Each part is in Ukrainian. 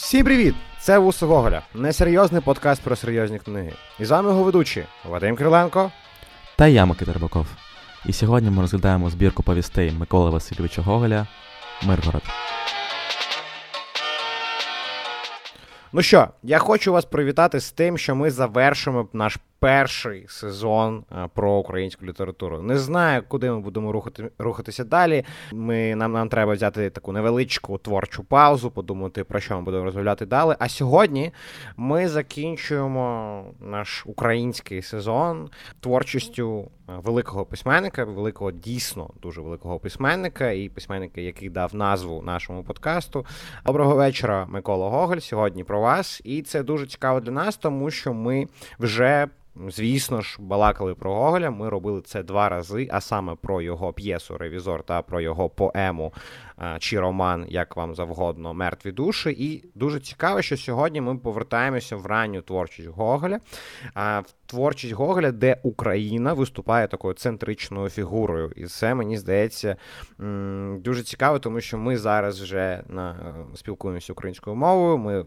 Всім привіт! Це Вуса Гоголя, несерйозний подкаст про серйозні книги. І з вами його ведучі Вадим Криленко та я, Микита Рибаков. І сьогодні ми розглядаємо збірку повістей Миколи Васильовича Гоголя Миргород. Ну що, я хочу вас привітати з тим, що ми завершимо наш перший сезон е, про українську літературу. Не знаю, куди ми будемо рухати, рухатися далі. Ми, Нам нам треба взяти таку невеличку творчу паузу, подумати, про що ми будемо розмовляти далі. А сьогодні ми закінчуємо наш український сезон творчістю е, великого письменника, великого дійсно дуже великого письменника і письменника, який дав назву нашому подкасту. Доброго вечора, Микола Гоголь. Сьогодні про вас. І це дуже цікаво для нас, тому що ми вже. Звісно ж, балакали про Гоголя. Ми робили це два рази, а саме про його п'єсу Ревізор та про його поему чи роман, як вам завгодно, мертві душі. І дуже цікаво, що сьогодні ми повертаємося в ранню творчість Гоголя, в творчість Гоголя, де Україна виступає такою центричною фігурою. І це мені здається дуже цікаво, тому що ми зараз вже на спілкуємося українською мовою. Ми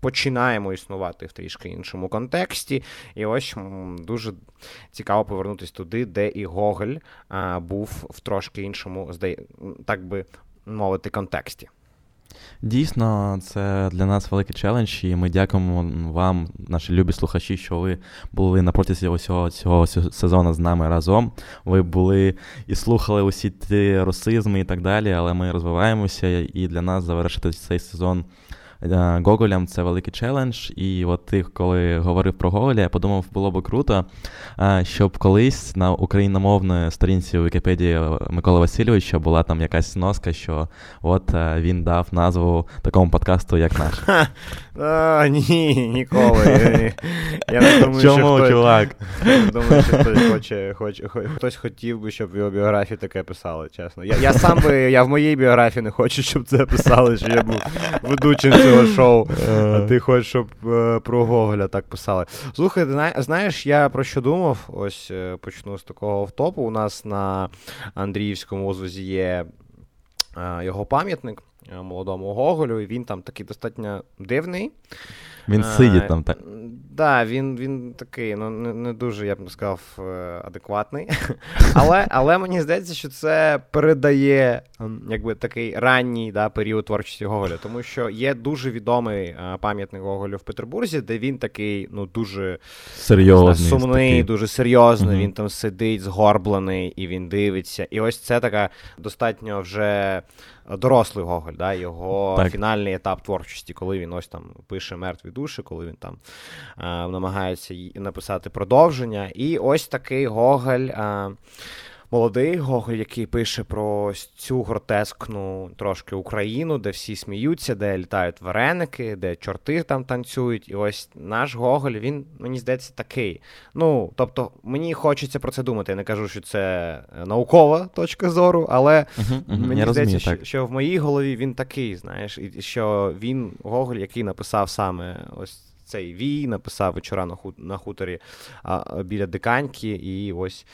починаємо існувати в трішки іншому контексті. І ось дуже цікаво повернутися туди, де і Гоголь був в трошки іншому, так би мовити, контексті. Дійсно, це для нас великий челендж, і ми дякуємо вам, наші любі слухачі, що ви були на протязі усього цього сезону з нами разом. Ви були і слухали усі ті русизми і так далі, але ми розвиваємося, і для нас завершити цей сезон Гоголям це великий челендж. І от ти, коли говорив про Гоголя, я подумав, було б круто, е, щоб колись на україномовної сторінці Вікіпедії Миколи Васильовича була там якась носка, що от е, він дав назву такому подкасту, як наш. А, Ні, ніколи. Я не думаю, Чому, що хтось, чувак? думаю, що хтось хоче, хоче, хтось хотів би, щоб в його біографії таке писали, чесно. Я я сам би, я в моїй біографії не хочу, щоб це писали, що я був ведучим цього шоу. А ти хочеш, щоб е, про Гоголя так писали. Слухай, знаєш, я про що думав? Ось е, почну з такого автопу. У нас на Андріївському озвозі є е, його пам'ятник. Е, молодому Гоголю, і він там такий достатньо дивний. Він сидить там, так? Да, він він такий, ну не не дуже, я б сказав, е, адекватний. Але але мені здається, що це передає якби такий ранній да, період творчості Гоголя, тому що є дуже відомий е, пам'ятник Гоголю в Петербурзі, де він такий, ну, дуже серйозний, знає, сумний, такий. дуже серйозний. Угу. Він там сидить, згорблений, і він дивиться. І ось це така достатньо вже дорослий Гоголь, да, його так. фінальний етап творчості, коли він ось там пише мертві душі, коли він там а, намагається написати продовження. І ось такий Гоголь. Молодий Гоголь, який пише про цю гротескну трошки Україну, де всі сміються, де літають вареники, де чорти там танцюють. І ось наш Гоголь, він, мені здається, такий. Ну, тобто, мені хочеться про це думати. Я не кажу, що це наукова точка зору, але uh-huh, uh-huh, мені здається, розумію, що, що в моїй голові він такий, знаєш, і що він Гоголь, який написав саме ось цей Вій написав вечора на ху, на хуторі а, біля диканьки, і ось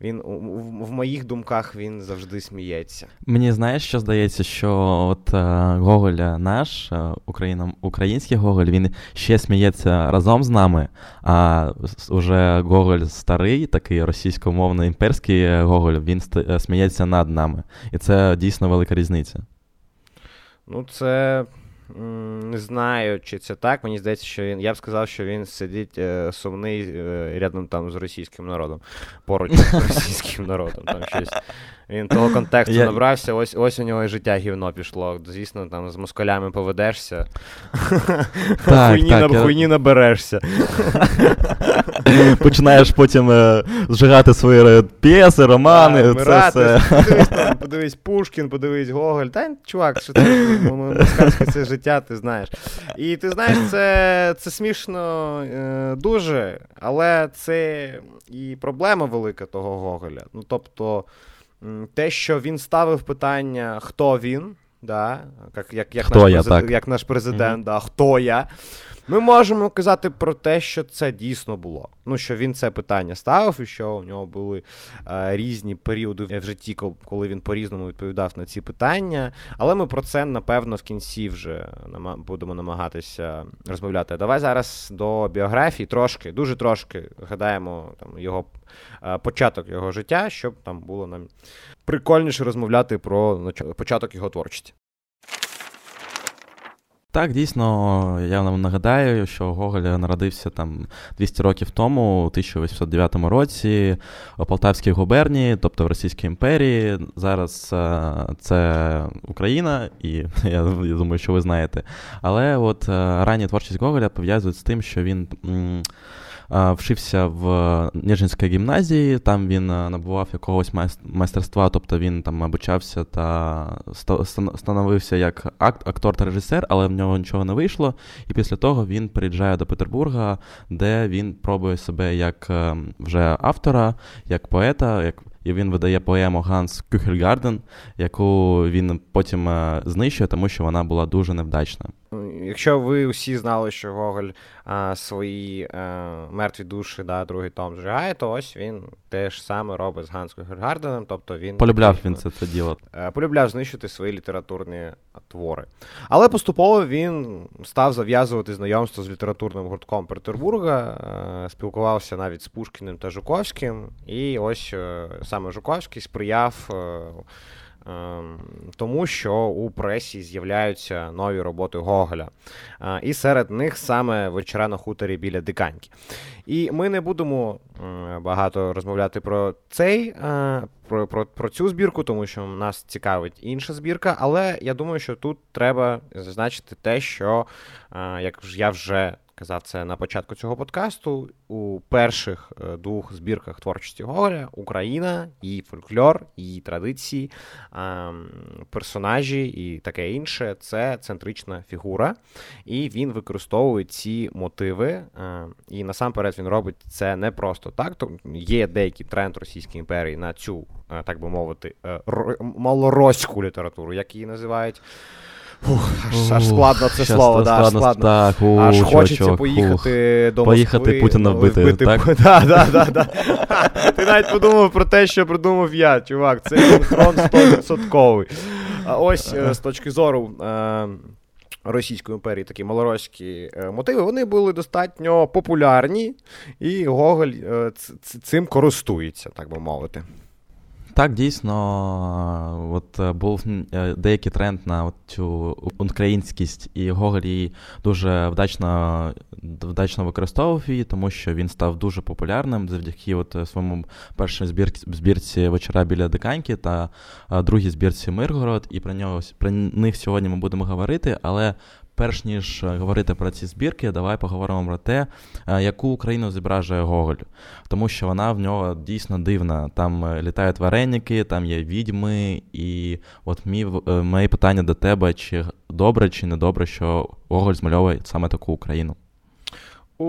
він в, в моїх думках він завжди сміється. Мені знаєш, що здається, що от е, Гоголь наш, е, Україна, український Гоголь, він ще сміється разом з нами, а уже Гоголь старий, такий російськомовний імперський Гоголь, він е, сміється над нами. І це дійсно велика різниця. Ну, це. Не знаю, чи це так. Мені здається, що він. Я б сказав, що він сидить е, сумний е, рядом там з російським народом. Поруч з російським народом. Там щось. Він того контексту я... набрався, ось ось у нього і життя гівно пішло. Звісно, там з москалями поведешся. Хуйні, наберешся. Починаєш потім е, зжигати свої п'єси, романи. Це все. Подивись, Пушкін, подивись Гоголь. Та чувак, що ти москальське це життя, ти знаєш. І ти знаєш, це це смішно е, дуже, але це і проблема велика того Гоголя. Ну, тобто те, що він ставив питання, хто він, да, як як, як, хто наш, я, презид... як наш президент, mm-hmm. да, хто я. Ми можемо казати про те, що це дійсно було. Ну, що він це питання ставив, і що у нього були е, різні періоди в житті, коли він по-різному відповідав на ці питання. Але ми про це, напевно, в кінці вже будемо намагатися розмовляти. Давай зараз до біографії трошки, дуже трошки згадаємо там його е, початок його життя, щоб там було нам прикольніше розмовляти про початок його творчості. Так, дійсно, я вам нагадаю, що Гоголь народився там 200 років тому, у 1809 році, у Полтавській губернії, тобто в Російській імперії. Зараз е, це Україна, і я, думаю, що ви знаєте. Але от е, ранні творчість Гоголя пов'язують з тим, що він. М- вчився в Ніжинській гімназії, там він набував якогось майстерства, тобто він там обучався та становився як актор та режисер, але в нього нічого не вийшло. І після того він приїжджає до Петербурга, де він пробує себе як е, вже автора, як поета, як і він видає поему Ганс Кюхельгарден, яку він потім е, знищує, тому що вона була дуже невдачна. Якщо ви усі знали, що Гоголь а, свої а, е, мертві душі, да, другий том зжигає, то ось він те ж саме робить з Ганс Кюхельгарденом, тобто він полюбляв він це це діло. Е, полюбляв знищити свої літературні твори. Але поступово він став зав'язувати знайомство з літературним гуртком Петербурга, спілкувався навіть з Пушкіним та Жуковським, і ось сам саме Жуковський сприяв. Е, ем, тому що у пресі з'являються нові роботи Гоголя. Е, і серед них саме вечора на хуторі біля Диканьки. І ми не будемо багато розмовляти про цей, е, про, про, про цю збірку, тому що нас цікавить інша збірка. Але я думаю, що тут треба зазначити те, що як я вже казав це на початку цього подкасту. У перших е, двох збірках творчості Гоголя Україна, її фольклор, її традиції, персонажі і таке інше це центрична фігура, і він використовує ці мотиви. Е, і насамперед він робить це не просто так. То є деякий тренд Російської імперії на цю, е, так би мовити, малороську літературу, як її називають. Фух, аж, аж складно це слово, да, аж складно. Так, у, аж хочеться поїхати ух. до Москви. Поїхати Путіна вбити, вбити так? Да, да, да, да. Ти навіть подумав про те, що придумав я, чувак. Це синхрон 100%. А ось е, з точки зору. Е, Російської імперії такі малоросійські е, мотиви, вони були достатньо популярні, і Гоголь цим користується, так би мовити. Так, дійсно, от е, був е, деякий тренд на цю українськість, і Гоголь її дуже вдачно вдачно використовував її, тому що він став дуже популярним завдяки от е, своєму першій збірці, збірці вечора біля Диканьки та другій збірці Миргород. І про нього про них сьогодні ми будемо говорити. Але перш ніж е, говорити про ці збірки, давай поговоримо про те, е, яку Україну зображує Гоголь. Тому що вона в нього дійсно дивна. Там е, літають вареники, там є відьми, і от мій, моє питання до тебе: чи добре, чи не добре, що Гоголь змальовує саме таку Україну? У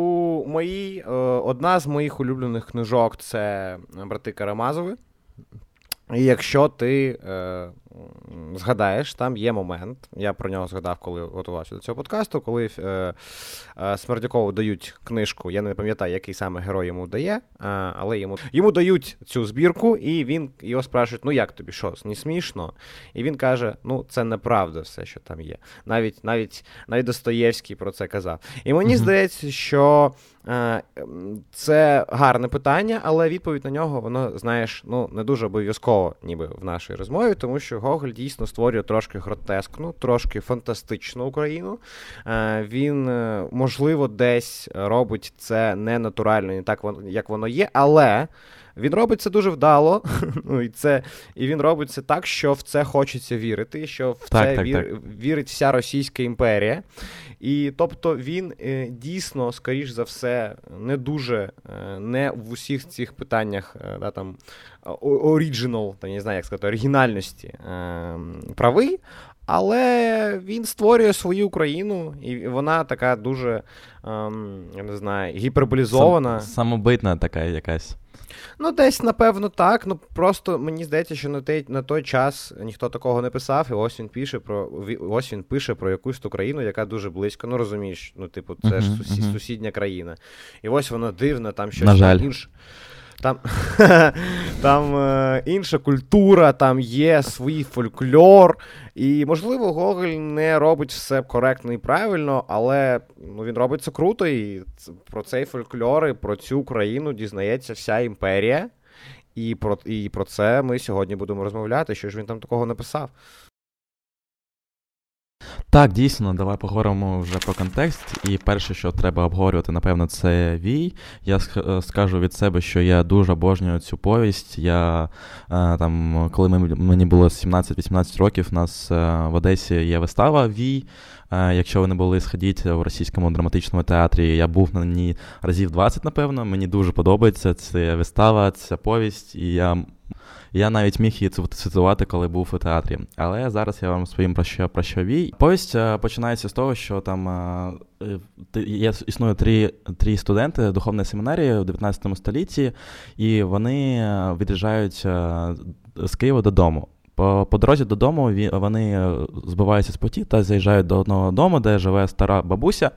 моїй одна з моїх улюблених книжок це брати Карамазови. І якщо ти згадаєш, там є момент, я про нього згадав, коли готувався до цього подкасту, коли е, е, Смердякову дають книжку, я не пам'ятаю, який саме герой йому дає, е, але йому йому дають цю збірку, і він його спрашують, ну як тобі, що, не смішно? І він каже: ну, це неправда все, що там є. Навіть навіть, навіть Достоєвський про це казав. І мені здається, що. Е, це гарне питання, але відповідь на нього, воно, знаєш, ну не дуже обов'язково, ніби в нашій розмові, тому що Гоголь дійсно створює трошки гротескну, трошки фантастичну Україну. Е, він, е, можливо, десь робить це не натурально, не так як воно є, але. Він робить це дуже вдало, ну і це і він робить це так, що в це хочеться вірити, що в так, це так, вір, так. вірить вся Російська імперія. І тобто він е, дійсно, скоріш за все, не дуже е, не в усіх цих питаннях е, да, там оріджинал, та не знаю, як сказати, оригінальності правий. Але він створює свою Україну, і вона така дуже, ем, я не знаю, гіперболізована. Сам, самобитна така якась. Ну, десь, напевно, так. Ну просто мені здається, що на той на той час ніхто такого не писав, і ось він пише про ось він пише про якусь ту країну, яка дуже близько. Ну розумієш, ну, типу, це uh-huh, ж сусі, uh-huh. сусідня країна. І ось вона дивна, там щось інше. Там там е, інша культура, там є свій фольклор. І, можливо, Гоголь не робить все коректно і правильно, але ну, він робить це круто. І про цей фольклор і про цю країну дізнається вся імперія. І про, І про це ми сьогодні будемо розмовляти. Що ж він там такого написав? Так, дійсно, давай поговоримо вже про контекст. І перше, що треба обговорювати, напевно, це Вій. Я е, скажу від себе, що я дуже обожнюю цю повість. Я е, там, коли мені було 17-18 років, у нас е, в Одесі є вистава Вій. Якщо ви не були, сходіть в російському драматичному театрі. Я був на ній разів 20, напевно. Мені дуже подобається ця вистава, ця повість, і я я навіть міг її цитувати, коли був у театрі. Але зараз я вам розповім про що про що вій. Повість е, починається з того, що там е, е, є існує три три студенти духовної семінарії в 19 столітті, і вони від'їжджають з Києва додому. По по дорозі додому вони збиваються з поті та заїжджають до одного дому, де живе стара бабуся.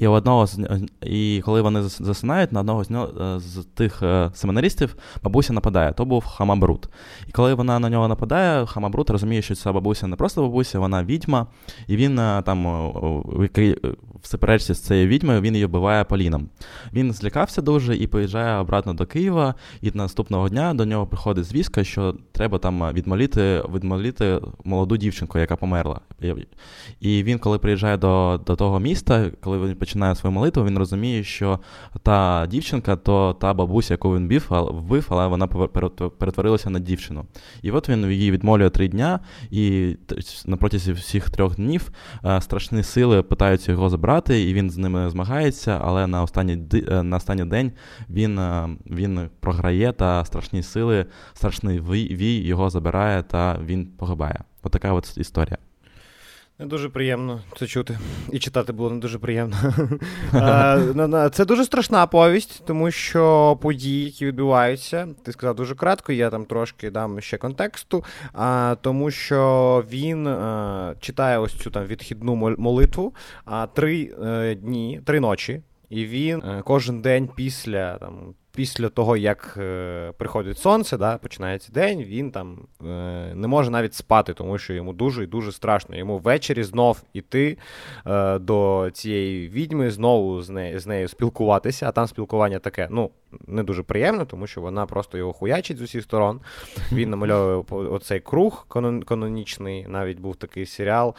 І одного з і коли вони засинають, на одного з нього е, з тих е, семинаристів бабуся нападає. То був Хамабрут. І коли вона на нього нападає, Хамабрут розуміє, що ця бабуся не просто бабуся, вона відьма, і він е, там в суперечці з цією відьмою він її вбиває поліном. Він злякався дуже і поїжджає обратно до Києва. І наступного дня до нього приходить звістка, що треба там відмоліти відмоліти молоду дівчинку, яка померла. І він, коли приїжджає до до того міста, коли він починає свою молитву, він розуміє, що та дівчинка то та бабуся, яку він бив, вбив, але вона перетворилася на дівчину. І от він її відмолює три дня, і на протязі всіх трьох днів е, страшні сили питаються його забрати, і він з ними змагається, але на останній е, на останній день він е, він програє, та страшні сили, страшний вій його забирає, та він погибає. Отака от історія. Не дуже приємно це чути. І читати було не дуже приємно. Це дуже страшна повість, тому що події, які відбуваються, ти сказав дуже кратко, я там трошки дам ще контексту. Тому що він читає ось цю там відхідну молитву три е, дні, три ночі. І він е, кожен день після там після того, як е, приходить сонце, да, починається день, він там е, не може навіть спати, тому що йому дуже і дуже страшно. Йому ввечері знов іти е, до цієї відьми, знову з нею з нею спілкуватися. А там спілкування таке, ну не дуже приємно, тому що вона просто його хуячить з усіх сторон. Він намальовує оцей круг канон, канонічний. Навіть був такий серіал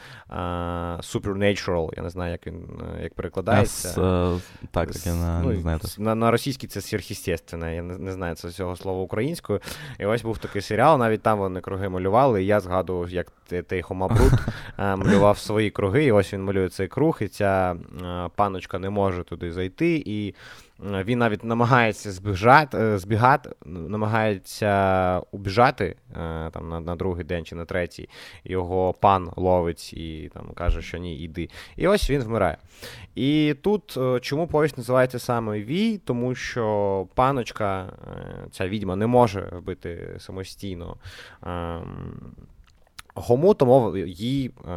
Supernatural, Я не знаю, як він е, як перекладається. Uh, так, я не, ну, не знаю. На на російській це сверхъестественне, Я не, не знаю це цього слова українською. І ось був такий серіал. Навіть там вони круги малювали. і Я згадував, як Тейхо Мабрут е, малював свої круги. І ось він малює цей круг, і ця паночка не може туди зайти. і він навіть намагається збіжати, е, збігати, намагається убіжати е, там на на другий день чи на третій. Його пан ловить і там каже, що ні, іди. І ось він вмирає. І тут е, чому повість називається саме Вій? Тому що паночка, ця відьма, не може вбити самостійно. Гому, тому їй е,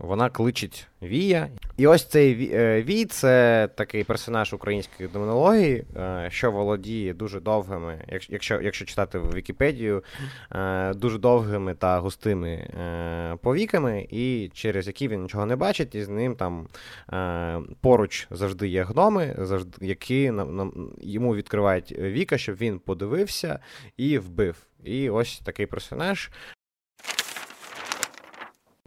вона кличить Вія. І ось цей е, Вій це такий персонаж української демонології, е, що володіє дуже довгими, якщо якщо читати в Вікіпедію, дуже довгими та густими повіками, і через які він нічого не бачить, і з ним там поруч завжди є гноми, завжди, які йому відкривають віка, щоб він подивився і вбив. І ось такий персонаж.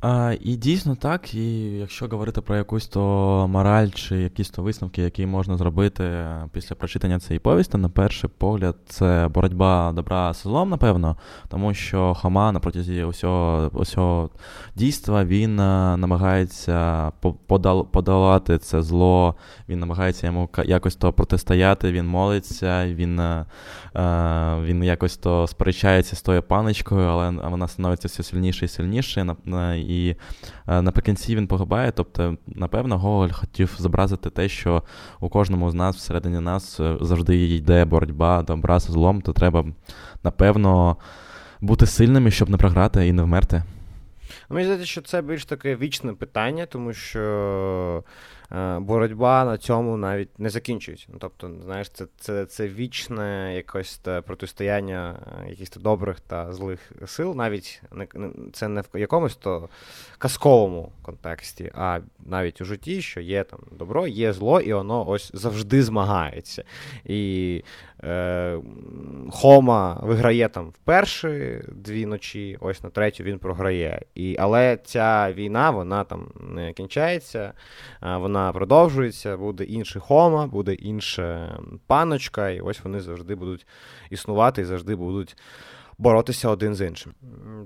А, І дійсно так, і якщо говорити про якусь то мораль чи якісь то висновки, які можна зробити після прочитання цієї повісті, на перший погляд, це боротьба добра з злом, напевно, тому що Хома на протязі усього, усього дійства він намагається подолати це зло, він намагається йому якось то протистояти, він молиться, він він якось то сперечається з тою паничкою, але вона становиться все сильніше і сильніше. І е, наприкінці він погибає. Тобто, напевно, Гоголь хотів зобразити те, що у кожному з нас, всередині нас, е, завжди йде боротьба добра з злом, то треба, напевно, бути сильними, щоб не програти і не вмерти. Ну, мені здається, що це більш таке вічне питання, тому що боротьба на цьому навіть не закінчується. Ну, Тобто, знаєш, це це, це вічне якось та протистояння е, якихось добрих та злих сил, навіть не це не в якомусь то казковому контексті, а навіть у житті, що є там добро, є зло, і воно ось завжди змагається. І е, Хома виграє там в перші дві ночі, ось на третю він програє. І, Але ця війна, вона там не кінчається. вона вона продовжується, буде інший Хома, буде інша паночка, і ось вони завжди будуть існувати і завжди будуть боротися один з іншим.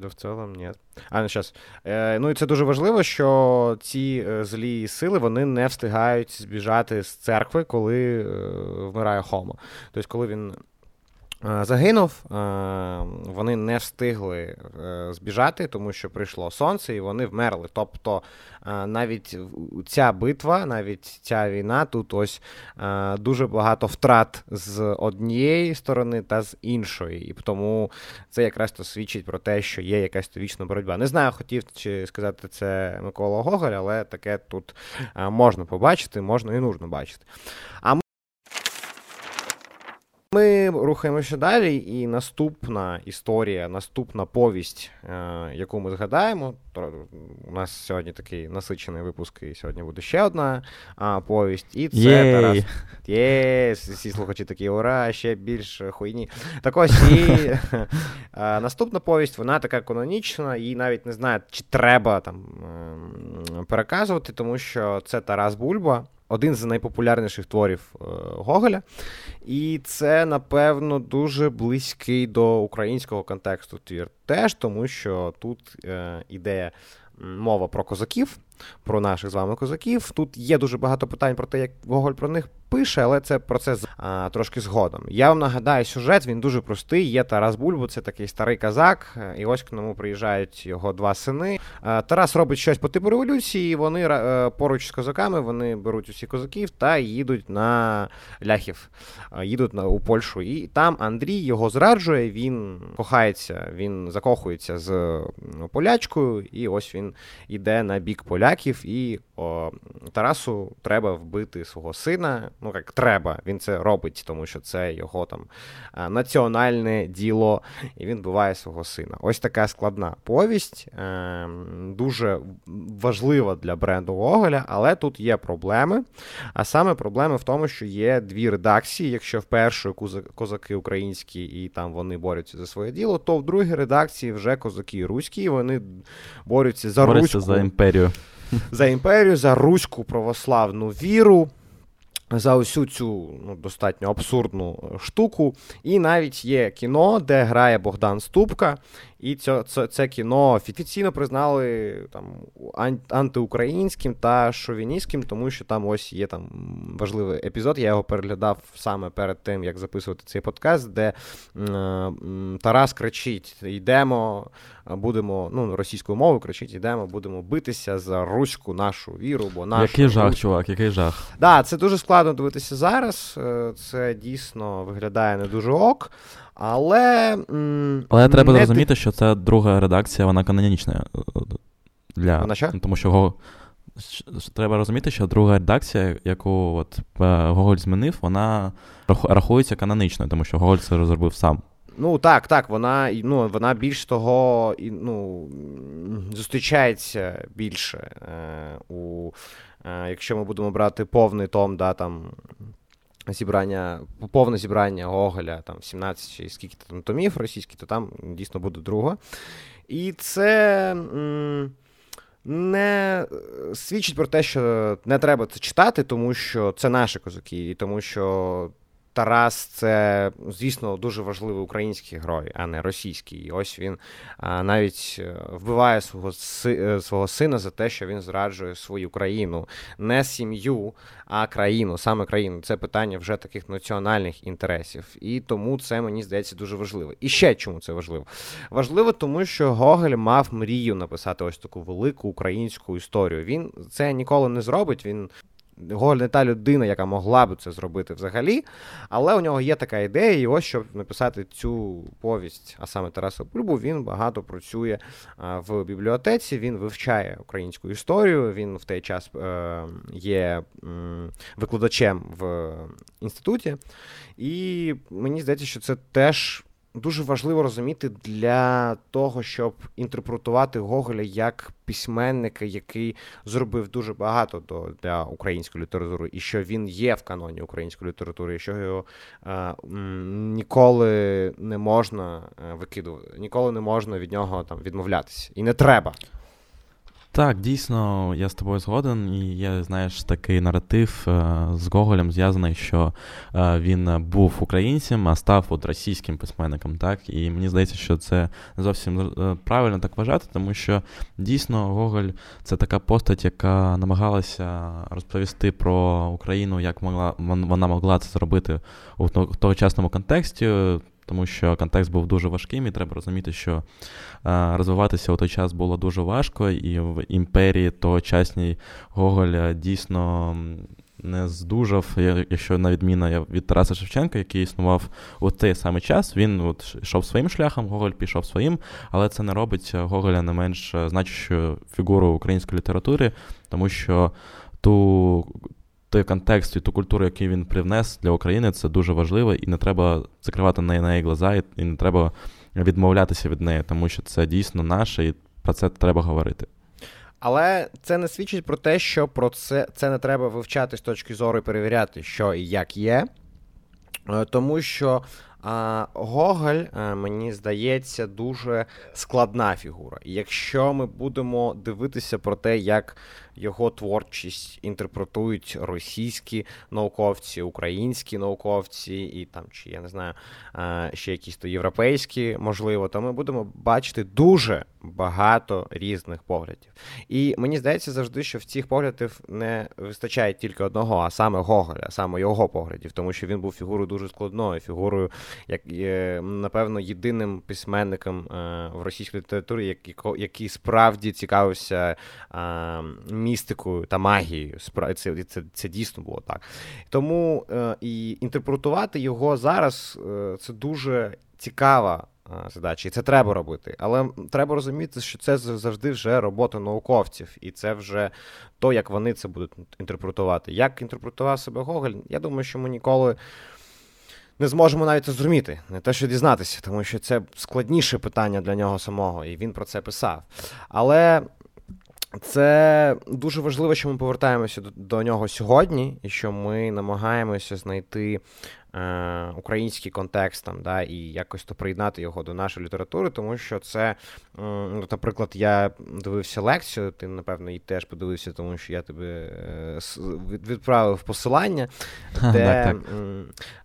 Да в цілому, ні. А, не зараз. Е, ну і це дуже важливо, що ці е, злі сили вони не встигають збіжати з церкви, коли е, вмирає Хома. Тобто, коли він загинув, е, вони не встигли е, збіжати, тому що прийшло сонце, і вони вмерли. Тобто навіть ця битва, навіть ця війна, тут ось дуже багато втрат з однієї сторони та з іншої. І тому це якраз то свідчить про те, що є якась вічна боротьба. Не знаю, хотів чи сказати це Микола Гоголь, але таке тут можна побачити, можна і нужно бачити. А ми рухаємося далі, і наступна історія, наступна повість, е, яку ми згадаємо. У нас сьогодні такий насичений випуск, і сьогодні буде ще одна повість. І це Єй! Тарас. Є, всі слухачі такі ура, ще більш хуйні. Так ось і е, наступна повість, вона така канонічна, і навіть не знаю, чи треба там ем, переказувати, тому що це Тарас Бульба один з найпопулярніших творів е, Гоголя. І це, напевно, дуже близький до українського контексту твір теж, тому що тут е, ідея мова про козаків, про наших з вами козаків. Тут є дуже багато питань про те, як Гоголь про них пише, але це процес а, трошки згодом. Я вам нагадаю, сюжет він дуже простий. Є Тарас Бульбу, це такий старий казак, і ось к ньому приїжджають його два сини. А, Тарас робить щось по типу революції. і Вони а, е, поруч з козаками вони беруть усіх козаків та їдуть на ляхів, їдуть на у Польщу. І там Андрій його зраджує. Він кохається, він закохується з полячкою, і ось він іде на бік поляків. І о, Тарасу треба вбити свого сина ну як треба, він це робить, тому що це його там національне діло, і він буває свого сина. Ось така складна повість, е, дуже важлива для бренду Гоголя, але тут є проблеми. А саме проблеми в тому, що є дві редакції. Якщо в першої козаки українські і там вони борються за своє діло, то в другій редакції вже козаки руські, і вони борються за борються руську, за імперію. За імперію, за руську православну віру за усю цю ну, достатньо абсурдну е, штуку. І навіть є кіно, де грає Богдан Ступка, і це це, це кіно офіційно признали там антиукраїнським та шовіністським, тому що там ось є там важливий епізод. Я його переглядав саме перед тим, як записувати цей подкаст, де е, Тарас кричить: йдемо, будемо, ну, російською мовою кричить, йдемо, будемо битися за руську нашу віру. бо нашу Який жах, чувак, який жах. Так, да, це дуже складно дивитися зараз. Е, це дійсно виглядає не дуже ок. Але Але треба не... розуміти, що це друга редакція, вона канонічна. Е, для... Вона що? Тому що треба розуміти, що друга редакція, яку от е, Гоголь змінив, вона рахується канонічною, тому що Гоголь це розробив сам. Ну так, так, вона ну, вона більш того ну, зустрічається більше. Е, у, е, Якщо ми будемо брати повний том, да, там зібрання, повне зібрання Гоголя, там 17 чи скільки там томів російських, то там дійсно буде друга. І це. М- не свідчить про те, що не треба це читати, тому що це наші козаки, і тому що Тарас це, звісно, дуже важливий український герой, а не російський. І ось він навіть е, вбиває свого си, свого сина за те, що він зраджує свою країну, не сім'ю, а країну, саме країну. Це питання вже таких національних інтересів. І тому це мені здається дуже важливо. І ще чому це важливо? Важливо, тому що Гоголь мав мрію написати ось таку велику українську історію. Він це ніколи не зробить. Він Гоголь не та людина, яка могла б це зробити взагалі, але у нього є така ідея, і ось щоб написати цю повість, а саме Тараса Бульбу, він багато працює в бібліотеці, він вивчає українську історію, він в той час е, є викладачем в інституті. І мені здається, що це теж дуже важливо розуміти для того, щоб інтерпретувати Гоголя як письменника, який зробив дуже багато до, для української літератури, і що він є в каноні української літератури, і що його е, ніколи не можна е, викидувати, ніколи не можна від нього там відмовлятися. І не треба. Так, дійсно, я з тобою згоден, і є, знаєш, такий наратив е, з Гоголем зв'язаний, що е, він був українцем, а став от російським письменником. так, І мені здається, що це зовсім е, правильно так вважати, тому що дійсно Гоголь це така постать, яка намагалася розповісти про Україну, як могла вона могла це зробити у тогочасному контексті тому що контекст був дуже важким, і треба розуміти, що а, розвиватися у той час було дуже важко, і в імперії тогочасній Гоголь дійсно. Не здужав, якщо на відміну від Тараса Шевченка, який існував у той самий час, він от йшов своїм шляхом, Гоголь пішов своїм, але це не робить Гоголя не менш значущою фігурою української літератури, тому що ту той контекст і ту культуру, яку він привнес для України, це дуже важливо, і не треба закривати на неї глаза, і не треба відмовлятися від неї, тому що це дійсно наше, і про це треба говорити. Але це не свідчить про те, що про це це не треба вивчати з точки зору і перевіряти, що і як є. Е, тому що а, Гоголь, е, мені здається, дуже складна фігура. І якщо ми будемо дивитися про те, як його творчість інтерпретують російські науковці, українські науковці, і там, чи я не знаю, ще якісь то європейські, можливо, то ми будемо бачити дуже багато різних поглядів. І мені здається завжди, що в цих поглядів не вистачає тільки одного, а саме Гоголя, саме його поглядів, тому що він був фігурою дуже складною, фігурою, як напевно, єдиним письменником е, в російській літературі, який справді цікавився містикою та магією. Це це, це дійсно було так. Тому е, і інтерпретувати його зараз е, це дуже цікава. Е, задача, і це треба робити. Але треба розуміти, що це завжди вже робота науковців, і це вже то, як вони це будуть інтерпретувати. Як інтерпретував себе Гоголь, я думаю, що ми ніколи не зможемо навіть зрозуміти, не те, що дізнатися, тому що це складніше питання для нього самого, і він про це писав. Але це дуже важливо, що ми повертаємося до, до нього сьогодні, і що ми намагаємося знайти е, український контекст там, да, і якось то приєднати його до нашої літератури, тому що це, е, наприклад, я дивився лекцію, ти, напевно, її теж подивився, тому що я тобі е, відправив посилання, де, так, так.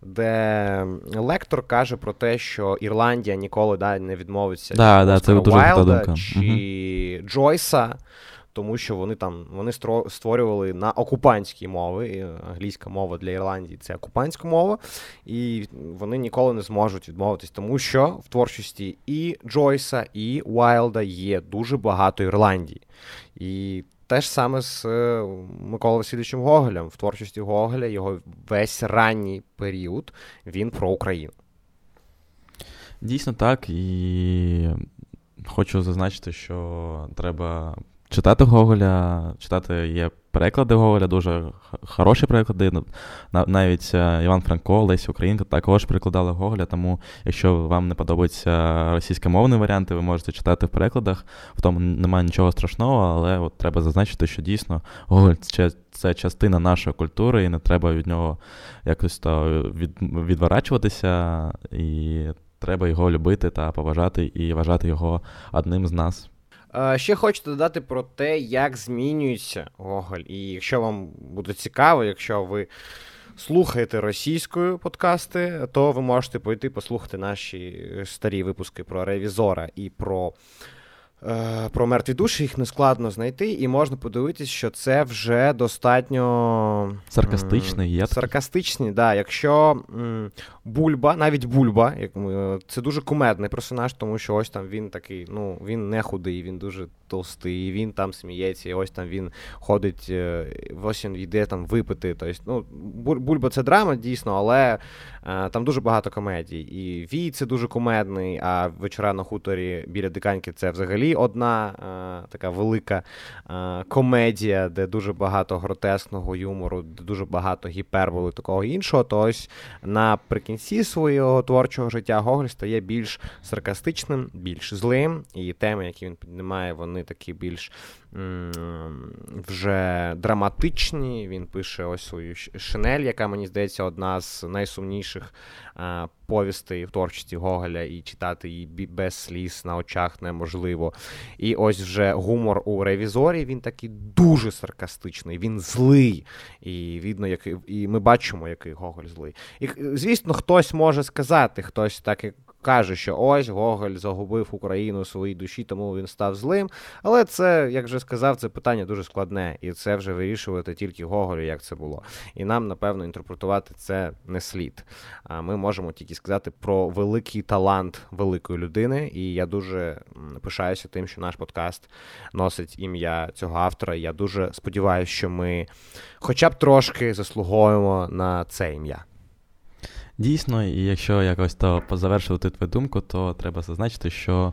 де лектор каже про те, що Ірландія ніколи да, не відмовиться да, да, це Вайлда чи угу. Джойса тому що вони там вони створювали на окупантській мови. Англійська мова для Ірландії це окупантська мова, і вони ніколи не зможуть відмовитись, тому що в творчості і Джойса, і Уайлда є дуже багато Ірландії. І те ж саме з е, Миколою Васильовичем Гоголем. В творчості Гоголя його весь ранній період він про Україну. Дійсно так. І хочу зазначити, що треба читати Гоголя, читати є переклади Гоголя, дуже хороші переклади. Навіть е, Іван Франко, Лесі Українка також перекладали Гоголя. Тому, якщо вам не подобаються російськомовні варіанти, ви можете читати в перекладах. В тому немає нічого страшного, але от треба зазначити, що дійсно Гоголь це, це частина нашої культури, і не треба від нього якось то від, відворачуватися. І треба його любити та поважати і вважати його одним з нас. Ще хочете додати про те, як змінюється Гоголь. І якщо вам буде цікаво, якщо ви слухаєте російською подкасти, то ви можете пойти послухати наші старі випуски про ревізора і про. Е, про мертві душі їх не складно знайти, і можна подивитись, що це вже достатньо саркастичний. Є саркастичний, да. Якщо м, Бульба, навіть Бульба, як ми, це дуже кумедний персонаж, тому що ось там він такий, ну він не худий, він дуже товстий, він там сміється, і ось там він ходить, е, ось він йде там випити. Тобто, ну, Бульба це драма, дійсно, але е, там дуже багато комедій. І Вій це дуже кумедний, а вечора на хуторі біля диканьки це взагалі одна е, така велика е, комедія, де дуже багато гротескного юмору, де дуже багато гіперболи такого іншого. То ось наприкінці свого творчого життя Гоголь стає більш саркастичним, більш злим, і теми, які він піднімає, вони такі більш вже драматичні. Він пише ось свою шинель, яка мені здається одна з найсумніших повістей в творчості Гоголя, і читати її без сліз на очах неможливо. І ось вже гумор у ревізорі він такий дуже саркастичний, він злий. І видно, який, і ми бачимо, який Гоголь злий. І звісно, хтось може сказати, хтось так каже, що ось Гоголь загубив Україну у своїй душі, тому він став злим. Але це, як вже сказав, це питання дуже складне, і це вже вирішувати тільки Гоголю, як це було. І нам, напевно, інтерпретувати це не слід. А ми можемо тільки сказати про великий талант великої людини. І я дуже пишаюся тим, що наш подкаст носить ім'я цього автора. Я дуже сподіваюся, що ми хоча б трошки заслуговуємо на це ім'я. Дійсно, і якщо якось то позавершувати твою думку, то треба зазначити, що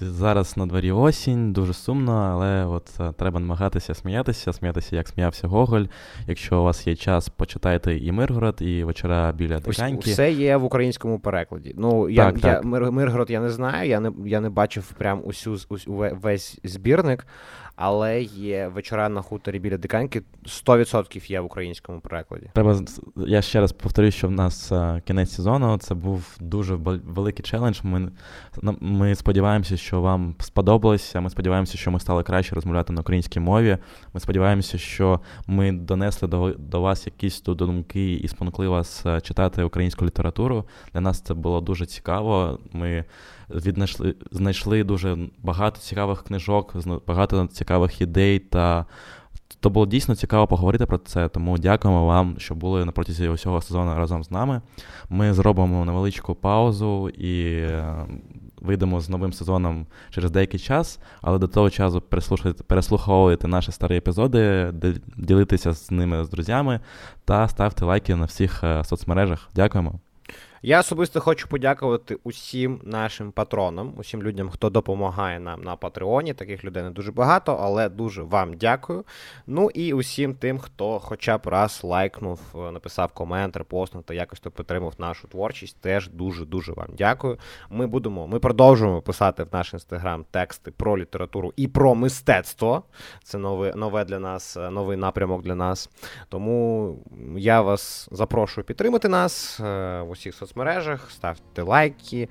зараз на дворі осінь, дуже сумно, але от е, треба намагатися сміятися, сміятися, як сміявся Гоголь. Якщо у вас є час, почитайте і Миргород, і вечора біля Диканьки. Все є в українському перекладі. Ну, я, так, я Миргород я не знаю, я не я не бачив прям усю, усю весь збірник але є вечора на хуторі біля диканьки 100% є в українському перекладі. Треба я ще раз повторюю, що в нас а, кінець сезону це був дуже великий челендж. Ми ми сподіваємося, що вам сподобалося. Ми сподіваємося, що ми стали краще розмовляти на українській мові. Ми сподіваємося, що ми донесли до до вас якісь тут думки і спонукли вас читати українську літературу. Для нас це було дуже цікаво. Ми віднайшли знайшли дуже багато цікавих книжок, багато цікавих ідей. Та то було дійсно цікаво поговорити про це. Тому дякуємо вам, що були на протязі усього сезону разом з нами. Ми зробимо невеличку паузу і е, вийдемо з новим сезоном через деякий час, але до того часу переслуховуйте наші старі епізоди, ділитися з ними з друзями та ставте лайки на всіх е, соцмережах. Дякуємо. Я особисто хочу подякувати усім нашим патронам, усім людям, хто допомагає нам на Патреоні. Таких людей не дуже багато, але дуже вам дякую. Ну і усім тим, хто хоча б раз лайкнув, написав комент, репостнув та якось то підтримав нашу творчість. Теж дуже-дуже вам дякую. Ми будемо, ми продовжуємо писати в наш інстаграм тексти про літературу і про мистецтво. Це нове, нове для нас, новий напрямок для нас. Тому я вас запрошую підтримати нас е, в усіх соцмережах соцмережах, ставте лайки,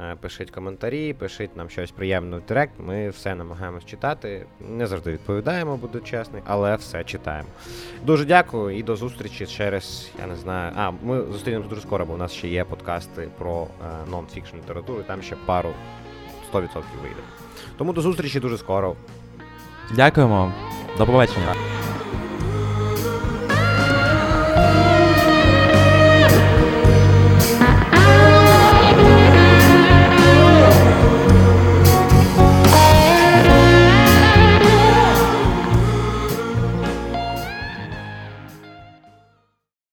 е, пишіть коментарі, пишіть нам щось приємне в директ. Ми все намагаємось читати. Не завжди відповідаємо, буду чесний, але все читаємо. Дуже дякую і до зустрічі через, я не знаю. А, ми зустрінемося дуже скоро, бо у нас ще є подкасти про нон-фікшн літературу, і там ще пару 100% вийде. Тому до зустрічі дуже скоро. Дякуємо, до побачення.